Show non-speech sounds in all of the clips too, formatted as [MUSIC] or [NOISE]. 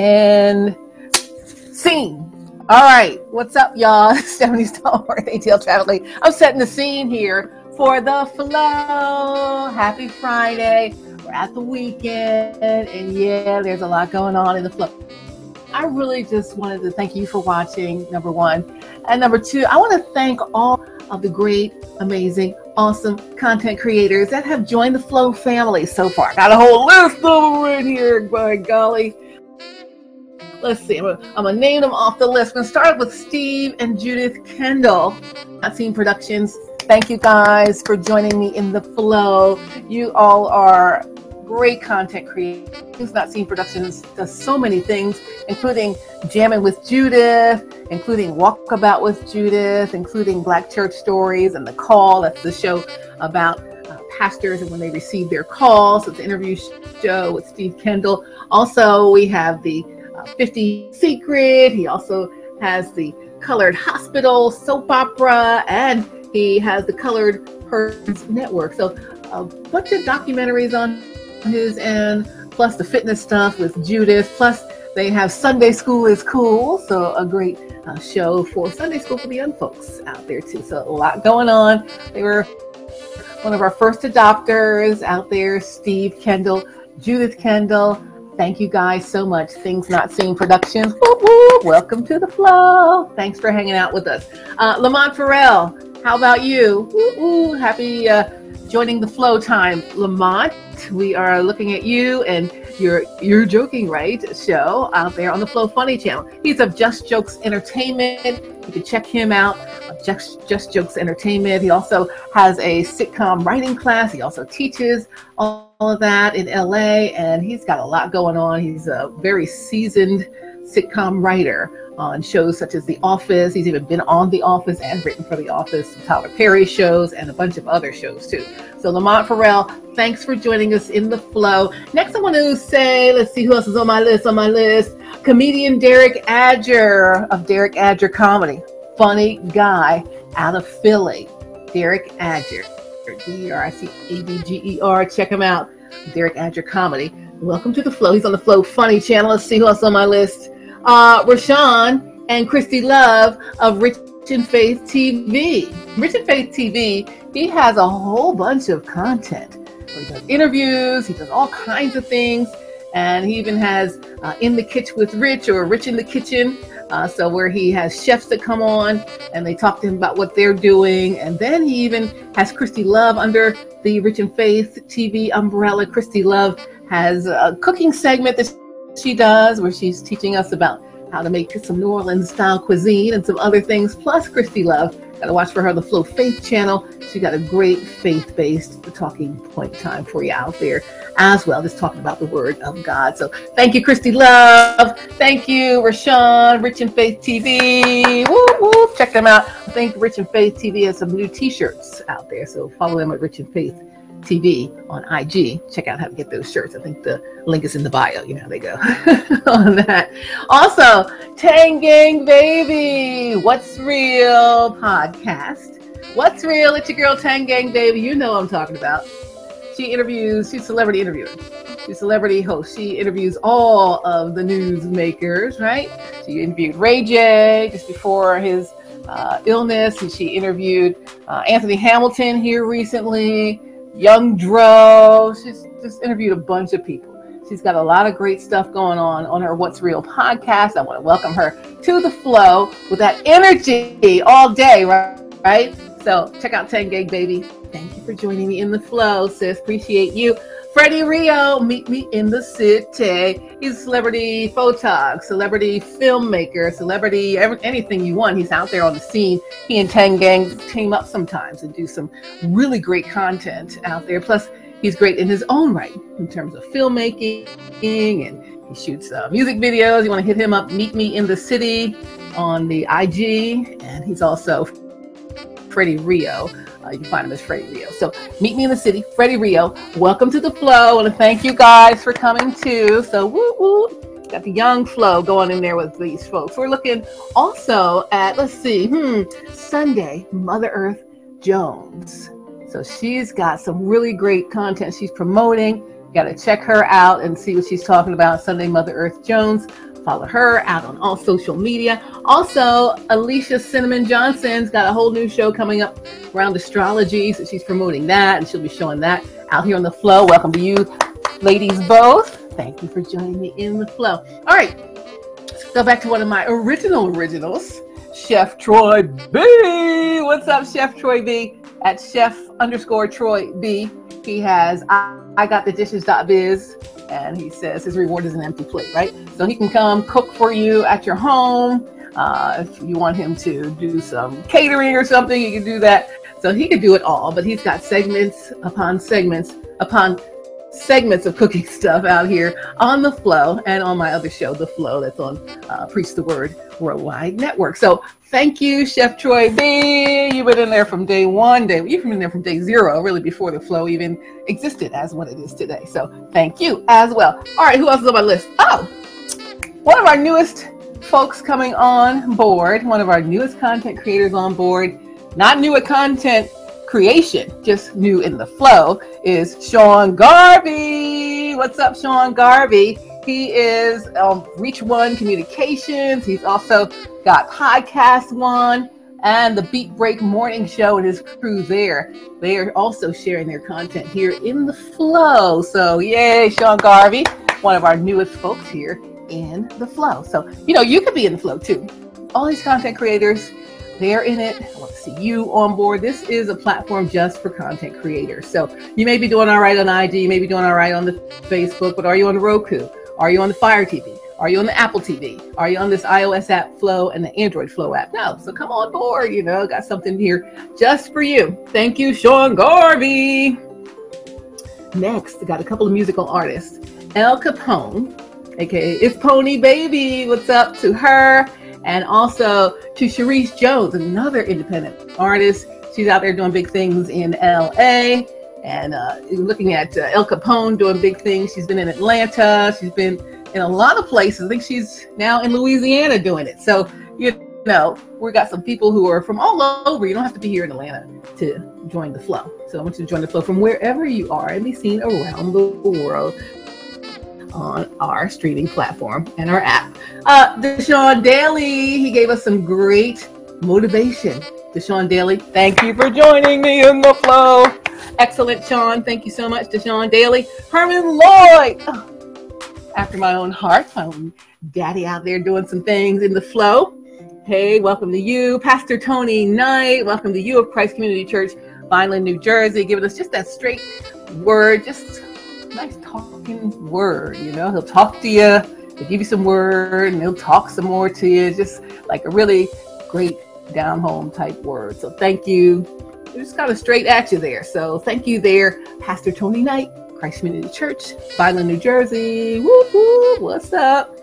and scene. All right, what's up, y'all? [LAUGHS] Stephanie Stallworth, [LAUGHS] ATL Travel I'm setting the scene here for the flow. Happy Friday. We're at the weekend, and yeah, there's a lot going on in the flow. I really just wanted to thank you for watching, number one. And number two, I want to thank all of the great, amazing, awesome content creators that have joined the Flow family so far. Got a whole list of them right here, by golly. Let's see, I'm gonna, name them off the list. I'm gonna start with Steve and Judith Kendall, Not Seen Productions. Thank you guys for joining me in the flow. You all are great content creators. Not Seen Productions does so many things, including Jamming with Judith, including Walkabout with Judith, including Black Church Stories and The Call. That's the show about uh, pastors and when they receive their calls. So it's an interview show with Steve Kendall. Also, we have the 50 Secret. He also has the Colored Hospital soap opera, and he has the Colored Persons Network. So a bunch of documentaries on his end, plus the fitness stuff with Judith, plus they have Sunday School is Cool, so a great uh, show for Sunday School for the young folks out there too. So a lot going on. They were one of our first adopters out there, Steve Kendall, Judith Kendall, Thank you guys so much. Things Not Seen Productions. Welcome to the flow. Thanks for hanging out with us. Uh, Lamont Farrell, how about you? Happy uh, joining the flow time, Lamont. We are looking at you and your You're Joking Right show out there on the Flow Funny channel. He's of Just Jokes Entertainment. You can check him out just, Just Jokes Entertainment. He also has a sitcom writing class. He also teaches all of that in LA, and he's got a lot going on. He's a very seasoned sitcom writer on shows such as The Office. He's even been on The Office and written for The Office, Tyler Perry shows, and a bunch of other shows too. So Lamont Farrell, thanks for joining us in the flow. Next, I want to say, let's see who else is on my list. On my list, comedian Deric Adger of Deric Adger Comedy, funny guy out of Philly. Deric Adger. D-E-R-I-C-A-D-G-E-R. Check him out. Deric Adger Comedy. Welcome to the Flow. He's on the Flow Funny channel. Let's see who else on my list. Uh, Rashawn and Christy Love of Rich and Faith TV. Rich and Faith TV, he has a whole bunch of content. He does interviews, he does all kinds of things, and he even has uh, In the Kitchen with Rich or Rich in the Kitchen. Uh, so where he has chefs that come on and they talk to him about what they're doing. And then he even has Christy Love under the Rich and Faith TV umbrella. Christy Love has a cooking segment that she does where she's teaching us about how to make some New Orleans style cuisine and some other things. Plus, Christy Love, got to watch for her the Flow Faith channel. She got a great faith based talking point time for you out there as well, just talking about the Word of God. So, thank you, Christy Love. Thank you, Rashawn, Rich and Faith TV. Woo, woo. Check them out. I think Rich and Faith TV has some new t shirts out there. So, follow them at Rich and Faith TV on IG. Check out how to get those shirts. I think the link is in the bio. You know how they go [LAUGHS] on that. Also, Tang Gang Baby, What's Real podcast. What's Real? It's your girl Tang Gang Baby. You know what I'm talking about. She interviews, she's celebrity interviewer. She's celebrity host. She interviews all of the news makers, right? She interviewed Ray J just before his uh, illness, and she interviewed uh, Anthony Hamilton here recently. Young Dro. She's just interviewed a bunch of people. She's got a lot of great stuff going on on her What's Real podcast. I want to welcome her to the flow with that energy all day, right? Right? So check out Tang Gang Baby. Thank you for joining me in the flow, sis. Appreciate you. Freddie Rio, meet me in the city. He's a celebrity photog, celebrity filmmaker, celebrity every, anything you want. He's out there on the scene. He and Tang Gang team up sometimes and do some really great content out there. Plus, he's great in his own right in terms of filmmaking and he shoots uh, music videos. You want to hit him up, Meet Me in the City on the IG. And he's also Freddie Rio uh, you can find him as Freddie Rio. So meet me in the city, Freddie Rio. Welcome to the flow. And thank you guys for coming too. So woo woo. Got the young flow going in there with these folks. We're looking also at, let's see, hmm, Sunday, Mother Earth Jones. So she's got some really great content she's promoting. got to check her out and see what she's talking about. Sunday Mother Earth Jones. Follow her out on all social media. Also, Alicia Cinnamon Johnson's got a whole new show coming up around astrology. So she's promoting that and she'll be showing that out here on the flow. Welcome to you, ladies, both. Thank you for joining me in the flow. All right, let's go back to one of my original originals, Chef Troy B. What's up, Chef Troy B? At Chef underscore Troy B. He has I, I got the dishes.biz and he says his reward is an empty plate, right? So he can come cook for you at your home. Uh, if you want him to do some catering or something, you can do that. So he could do it all, but he's got segments upon segments upon segments of cooking [LAUGHS] stuff out here on the flow and on my other show, The Flow, that's on uh, Preach the Word Worldwide Network. So thank you, Chef Troy B. You've been in there from day one, day you've been in there from day zero, really before the flow even existed as what it is today. So thank you as well. All right, who else is on my list? Oh, one of our newest folks coming on board, one of our newest content creators on board, not new at content creation, just new in the flow, is Sean Garvey. What's up, Sean Garvey? He is um, Reach One Communications. He's also got Podcast One and the Beat Break Morning Show and his crew there. They are also sharing their content here in the flow. So, yay, Sean Garvey, one of our newest folks here in the flow. So, you know, you could be in the flow too. All these content creators, they're in it. I want to see you on board. This is a platform just for content creators. So you may be doing all right on IG, you may be doing all right on the Facebook, but are you on Roku? Are you on the Fire TV? Are you on the Apple TV? Are you on this iOS app Flow and the Android Flow app? No. So come on board. You know, got something here just for you. Thank you, Sean Garvey. Next, got a couple of musical artists. El Capone, aka It's Pony Baby. What's up to her? And also to Cherise Jones, another independent artist. She's out there doing big things in LA and uh, looking at uh, El Capone doing big things. She's been in Atlanta. She's been in a lot of places. I think she's now in Louisiana doing it. So, you know, we've got some people who are from all over. You don't have to be here in Atlanta to join the flow. So I want you to join the flow from wherever you are and be seen around the world on our streaming platform and our app. Uh, Deshaun Daly, he gave us some great motivation. Deshaun Daly, thank you for joining me in the flow. Excellent, Sean. Thank you so much, Deshaun Daly. Herman Lloyd, [SIGHS] after my own heart, my own daddy out there doing some things in the flow. Hey, welcome to you, Pastor Tony Knight. Welcome to you of Christ Community Church, Vineland, New Jersey, giving us just that straight word, just nice talking word. You know, he'll talk to you, he'll give you some word, and he'll talk some more to you. Just like a really great down home type word. So thank you. just kind of straight at you there. So thank you there, Pastor Tony Knight, Christ Community Church, Vineland, New Jersey. Whoop whoop, what's up?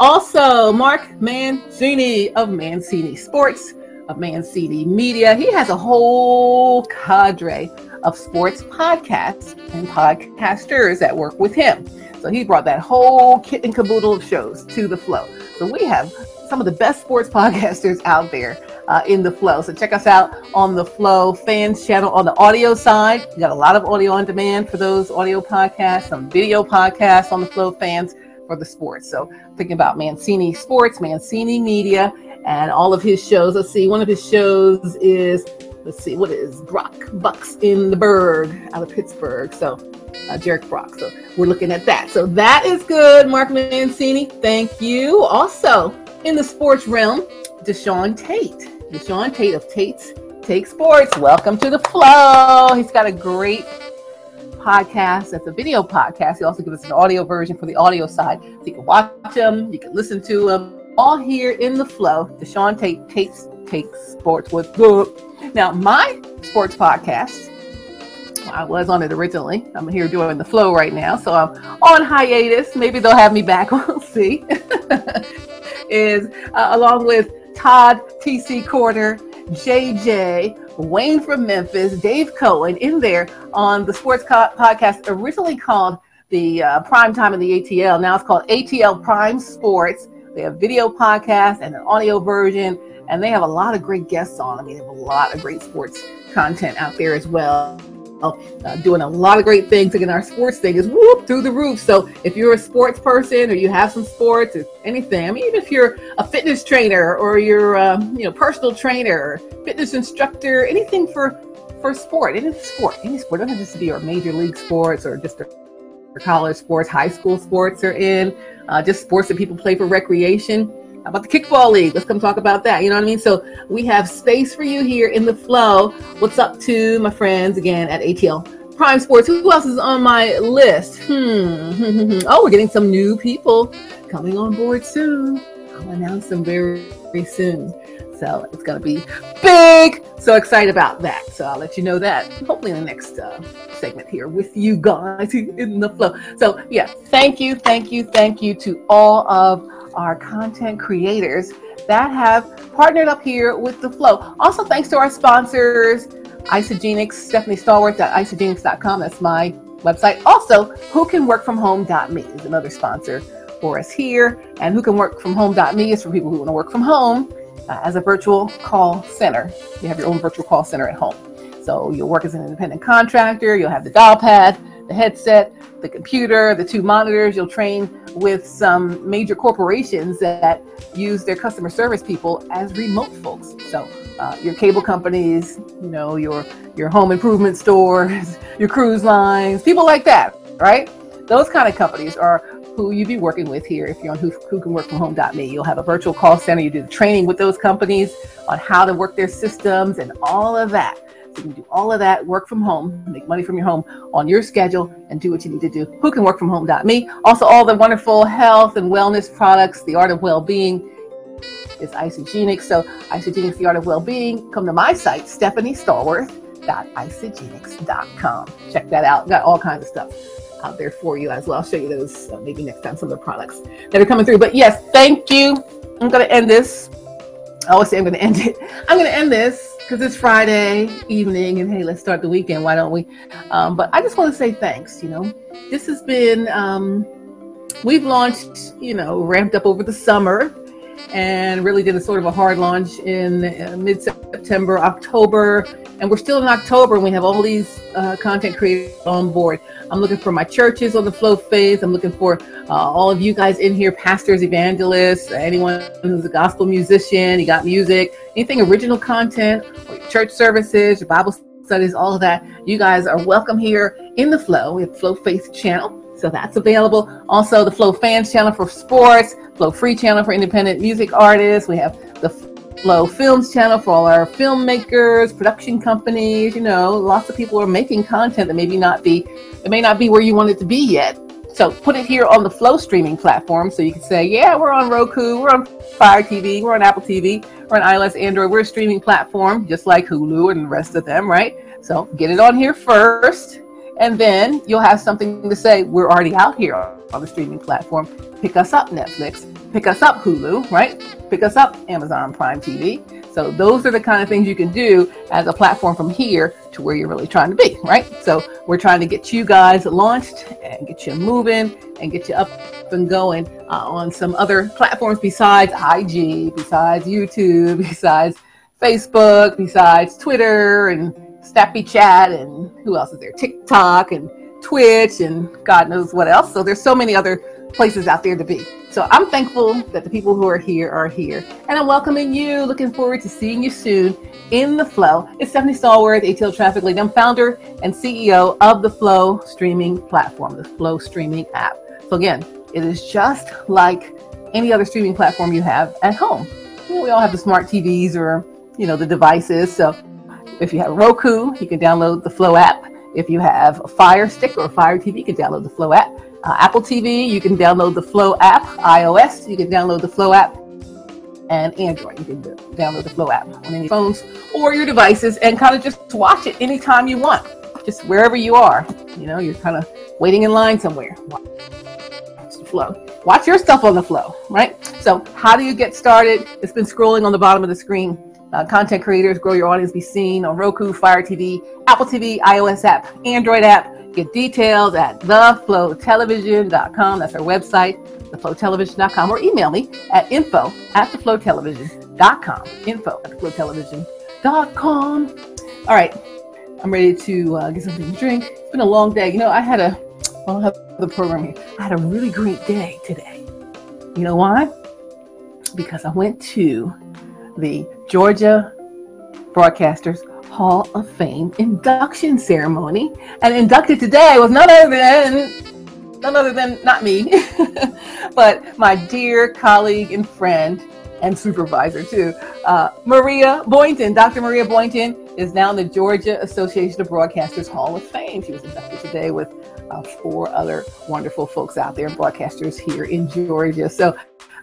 Also, Mark Mancini of Mancini Sports, of Mancini Media. He has a whole cadre of sports podcasts and podcasters that work with him. So he brought that whole kit and caboodle of shows to the flow. So we have some of the best sports [LAUGHS] podcasters out there uh, in the flow. So check us out on the Flow Fans channel on the audio side. We got a lot of audio on demand for those audio podcasts, some video podcasts on the Flow Fans for the sports. So thinking about Mancini Sports, Mancini Media, and all of his shows. Let's see, one of his shows is let's see, what is Brock Bucks in the Burgh out of Pittsburgh. So uh, Jarek Brock. So we're looking at that. So that is good, Mark Mancini. Thank you. Also in the sports realm, Deshaun Tate. Deshaun Tate of Tate's Take Sports. Welcome to the flow. He's got a great podcast. That's a video podcast. He also gives us an audio version for the audio side. So you can watch him, you can listen to him, all here in the flow. Deshaun Tate Tate's Take Sports with good. Now, my sports podcast, I was on it originally. I'm here doing the flow right now, so I'm on hiatus. Maybe they'll have me back. [LAUGHS] We'll see. [LAUGHS] is uh, along with Todd TC Corner, JJ, Wayne from Memphis, Dave Cohen in there on the sports co- podcast originally called the uh, Prime Time in the ATL. Now it's called ATL Prime Sports. They have video podcast and an audio version and they have a lot of great guests on. I mean, they have a lot of great sports content out there as well. uh, doing a lot of great things. Again, our sports thing is whoop through the roof. So if you're a sports person or you have some sports or anything, I mean, even if you're a fitness trainer or you're, um, you know, personal trainer, fitness instructor, anything for for sport, any sport, any sport. It doesn't have to be our major league sports or just college sports, high school sports are in, uh, just sports that people play for recreation. About the kickball league? Let's come talk about that. You know what I mean? So we have space for you here in the flow. What's up to my friends again at ATL Prime Sports? Who else is on my list? Hmm. [LAUGHS] oh, we're getting some new people coming on board soon. I'll announce them very, very soon. So it's going to be big. So excited about that. So I'll let you know that hopefully in the next uh, segment here with you guys [LAUGHS] in the flow. So yeah, thank you, thank you, thank you to all of our content creators that have partnered up here with the flow. Also, thanks to our sponsors, Isagenix, Stephanie Stallworth at isagenix.com. That's my website. Also, who can work from home.me is another sponsor for us here. And who can work from home.me is for people who want to work from home uh, as a virtual call center. You have your own virtual call center at home. So you'll work as an independent contractor, you'll have the dial pad, the headset, the computer, the two monitors. You'll train with some major corporations that use their customer service people as remote folks. So uh, your cable companies, you know, your your home improvement stores, [LAUGHS] your cruise lines, people like that, right? Those kind of companies are who you'd be working with here if you're on who, who can work from home.me. You'll have a virtual call center. You do the training with those companies on how to work their systems and all of that. You can do all of that, work from home, make money from your home on your schedule, and do what you need to do. Who can work from home.me. Also, all the wonderful health and wellness products, the art of well-being is Isagenix. So Isagenix, the art of well-being. Come to my site, Stephanie Stallworth.isagenix.com. Check that out. Got all kinds of stuff out there for you as well. I'll show you those uh, maybe next time, some of the products that are coming through. But yes, thank you. I'm going to end this. I always say I'm going to end it. [LAUGHS] I'm going to end this because it's Friday evening and hey, let's start the weekend. Why don't we? Um, but I just want to say thanks. You know, this has been, um, we've launched, you know, ramped up over the summer and really did a sort of a hard launch in uh, mid September, October. And we're still in October and we have all these uh, content creators on board. I'm looking for my churches on the Flow Faith. I'm looking for uh, all of you guys in here, pastors, evangelists, anyone who's a gospel musician, you got music, anything original content, church services, your Bible studies, all of that. You guys are welcome here in the Flow. We have Flow Faith channel. So that's available. Also, the Flow Fans channel for sports, Flow Free channel for independent music artists. We have the Flow Films channel for all our filmmakers, production companies. You know, lots of people are making content that maybe not be, it may not be where you want it to be yet. So put it here on the Flow streaming platform so you can say, yeah, we're on Roku, we're on Fire TV, we're on Apple TV, we're on iOS, Android, we're a streaming platform just like Hulu and the rest of them, right? So get it on here first and then you'll have something to say, we're already out here on the streaming platform. Pick us up, Netflix. Pick us up, Hulu, right? Pick us up, Amazon Prime TV. So those are the kind of things you can do as a platform from here to where you're really trying to be, right? So we're trying to get you guys launched and get you moving and get you up and going uh, on some other platforms besides IG, besides YouTube, [LAUGHS] besides Facebook, besides Twitter and Snappy Chat and who else is there? TikTok and Twitch and God knows what else. So there's so many other places out there to be. So I'm thankful that the people who are here are here. And I'm welcoming you. Looking forward to seeing you soon in the Flow. It's Stephanie Stallworth, ATL Traffic Lead. I'm founder and CEO of the Flow streaming platform, the Flow streaming app. So again, it is just like any other streaming platform you have at home. We all have the smart TVs or, you know, the devices. So if you have Roku, you can download the Flow app. If you have a Fire Stick or Fire TV, you can download the Flow app. Uh, Apple TV, you can download the Flow app. iOS, you can download the Flow app. And Android, you can download the Flow app on any phones or your devices and kind of just watch it anytime you want, just wherever you are. You know, you're kind of waiting in line somewhere. Watch the Flow. Watch your stuff on the Flow, right? So, how do you get started? It's been scrolling on the bottom of the screen uh, content creators, grow your audience, be seen on Roku, Fire TV, Apple TV, iOS app, Android app. Get details at theflowtelevision.com. That's our website, theflowtelevision.com, or email me at info at theflowtelevision.com. Info at theflowtelevision.com. All right. I'm ready to uh, get something to drink. It's been a long day. You know, I had a, I don't have the program here. I had a really great day today. You know why? Because I went to the Georgia Broadcasters Hall of Fame induction ceremony, and inducted today was none other than none other than not me, [LAUGHS] but my dear colleague and friend and supervisor too, uh, Maria Boynton. Dr. Maria Boynton is now in the Georgia Association of Broadcasters Hall of Fame. She was inducted today with uh, four other wonderful folks out there, broadcasters here in Georgia. So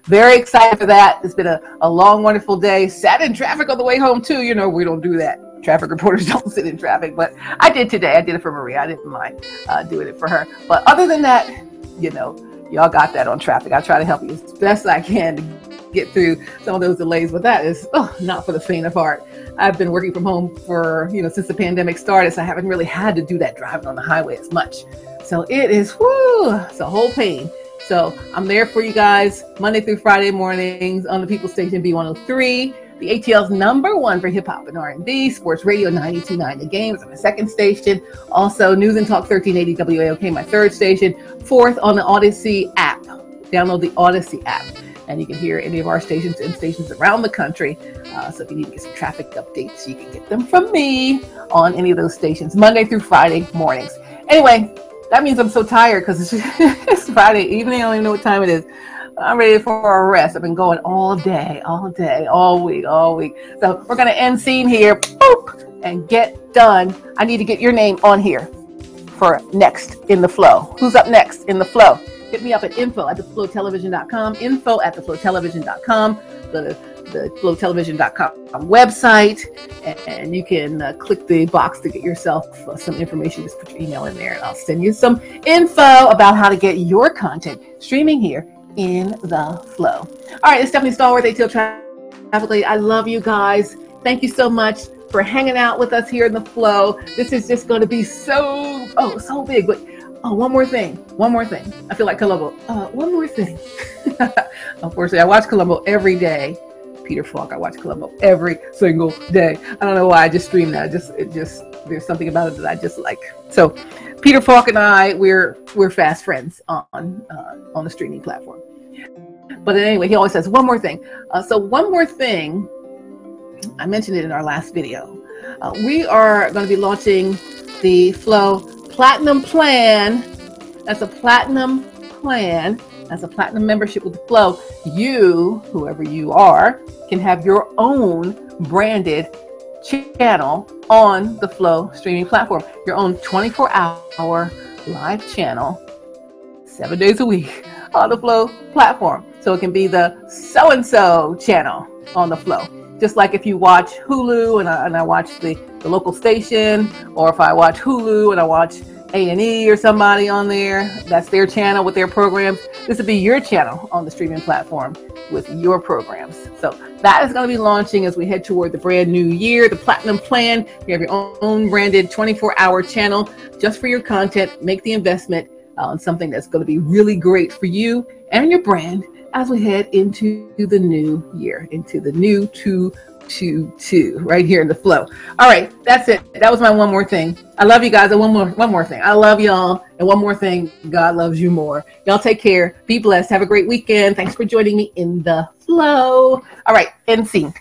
very excited for that. It's been a, a long, wonderful day. Sat in traffic on the way home too. You know, we don't do that. Traffic reporters [LAUGHS] don't sit in traffic, but I did today. I did it for Maria. I didn't mind uh, doing it for her. But other than that, you know, y'all got that on traffic. I try to help you as best I can to get through some of those delays, but that is oh, not for the faint of heart. I've been working from home for, you know, since the pandemic started, so I haven't really had to do that driving on the highway as much. So it is, whoo, it's a whole pain. So I'm there for you guys Monday through Friday mornings on the People Station V103, the ATL's number one for hip hop and R&B, Sports Radio 92.9 The Game is my second station. Also News and Talk 1380 WAOK, my third station. Fourth on the Audacy app. Download the Audacy app and you can hear any of our stations and stations around the country. Uh, so if you need to get some traffic updates, you can get them from me on any of those stations, Monday through Friday mornings. Anyway, that means I'm so tired because it's, [LAUGHS] it's Friday evening. I don't even know what time it is. I'm ready for a rest. I've been going all day, all day, all week, all week. So we're going to end scene here boop, and get done. I need to get your name on here for next in the flow. Who's up next in the flow? Hit me up at info at theflowtelevision.com, info at theflowtelevision.com, the, the flowtelevision.com website, and, you can uh, click the box to get yourself uh, some information. Just put your email in there, and I'll send you some info about how to get your content streaming here in the flow. All right, it's Stephanie Stallworth, ATL Traffic I love you guys. Thank you so much for hanging out with us here in the flow. This is just going to be so, oh, so big. But Oh, one more thing. One more thing. I feel like Columbo. Uh, one more thing. [LAUGHS] Unfortunately, I watch Columbo every day. Peter Falk. I watch Columbo every single day. I don't know why. I just stream that. just it just there's something about it that I just like. So, Peter Falk and I, we're we're fast friends on uh, on the streaming platform. But anyway, he always says one more thing. Uh, so one more thing. I mentioned it in our last video. Uh, we are going to be launching the Flow platinum plan, that's a platinum plan, that's a platinum membership with the Flow, you, whoever you are, can have your own branded channel on the Flow streaming platform, your own 24 hour live channel, seven days a week on the Flow platform. So it can be the so and so channel on the Flow. Just like if you watch Hulu and I, and I watch the, the local station, or if I watch Hulu and I watch A&E or somebody on there, that's their channel with their programs. This would be your channel on the streaming platform with your programs. So that is going to be launching as we head toward the brand new year, the Platinum Plan. You have your own branded 24-hour channel just for your content. Make the investment uh, on something that's going to be really great for you and your brand as we head into the new year, into the new 222, right here in the flow. All right, that's it. That was my one more thing. I love you guys. And one more, one more thing. I love y'all. And one more thing, God loves you more. Y'all take care. Be blessed. Have a great weekend. Thanks for joining me in the flow. All right, end scene.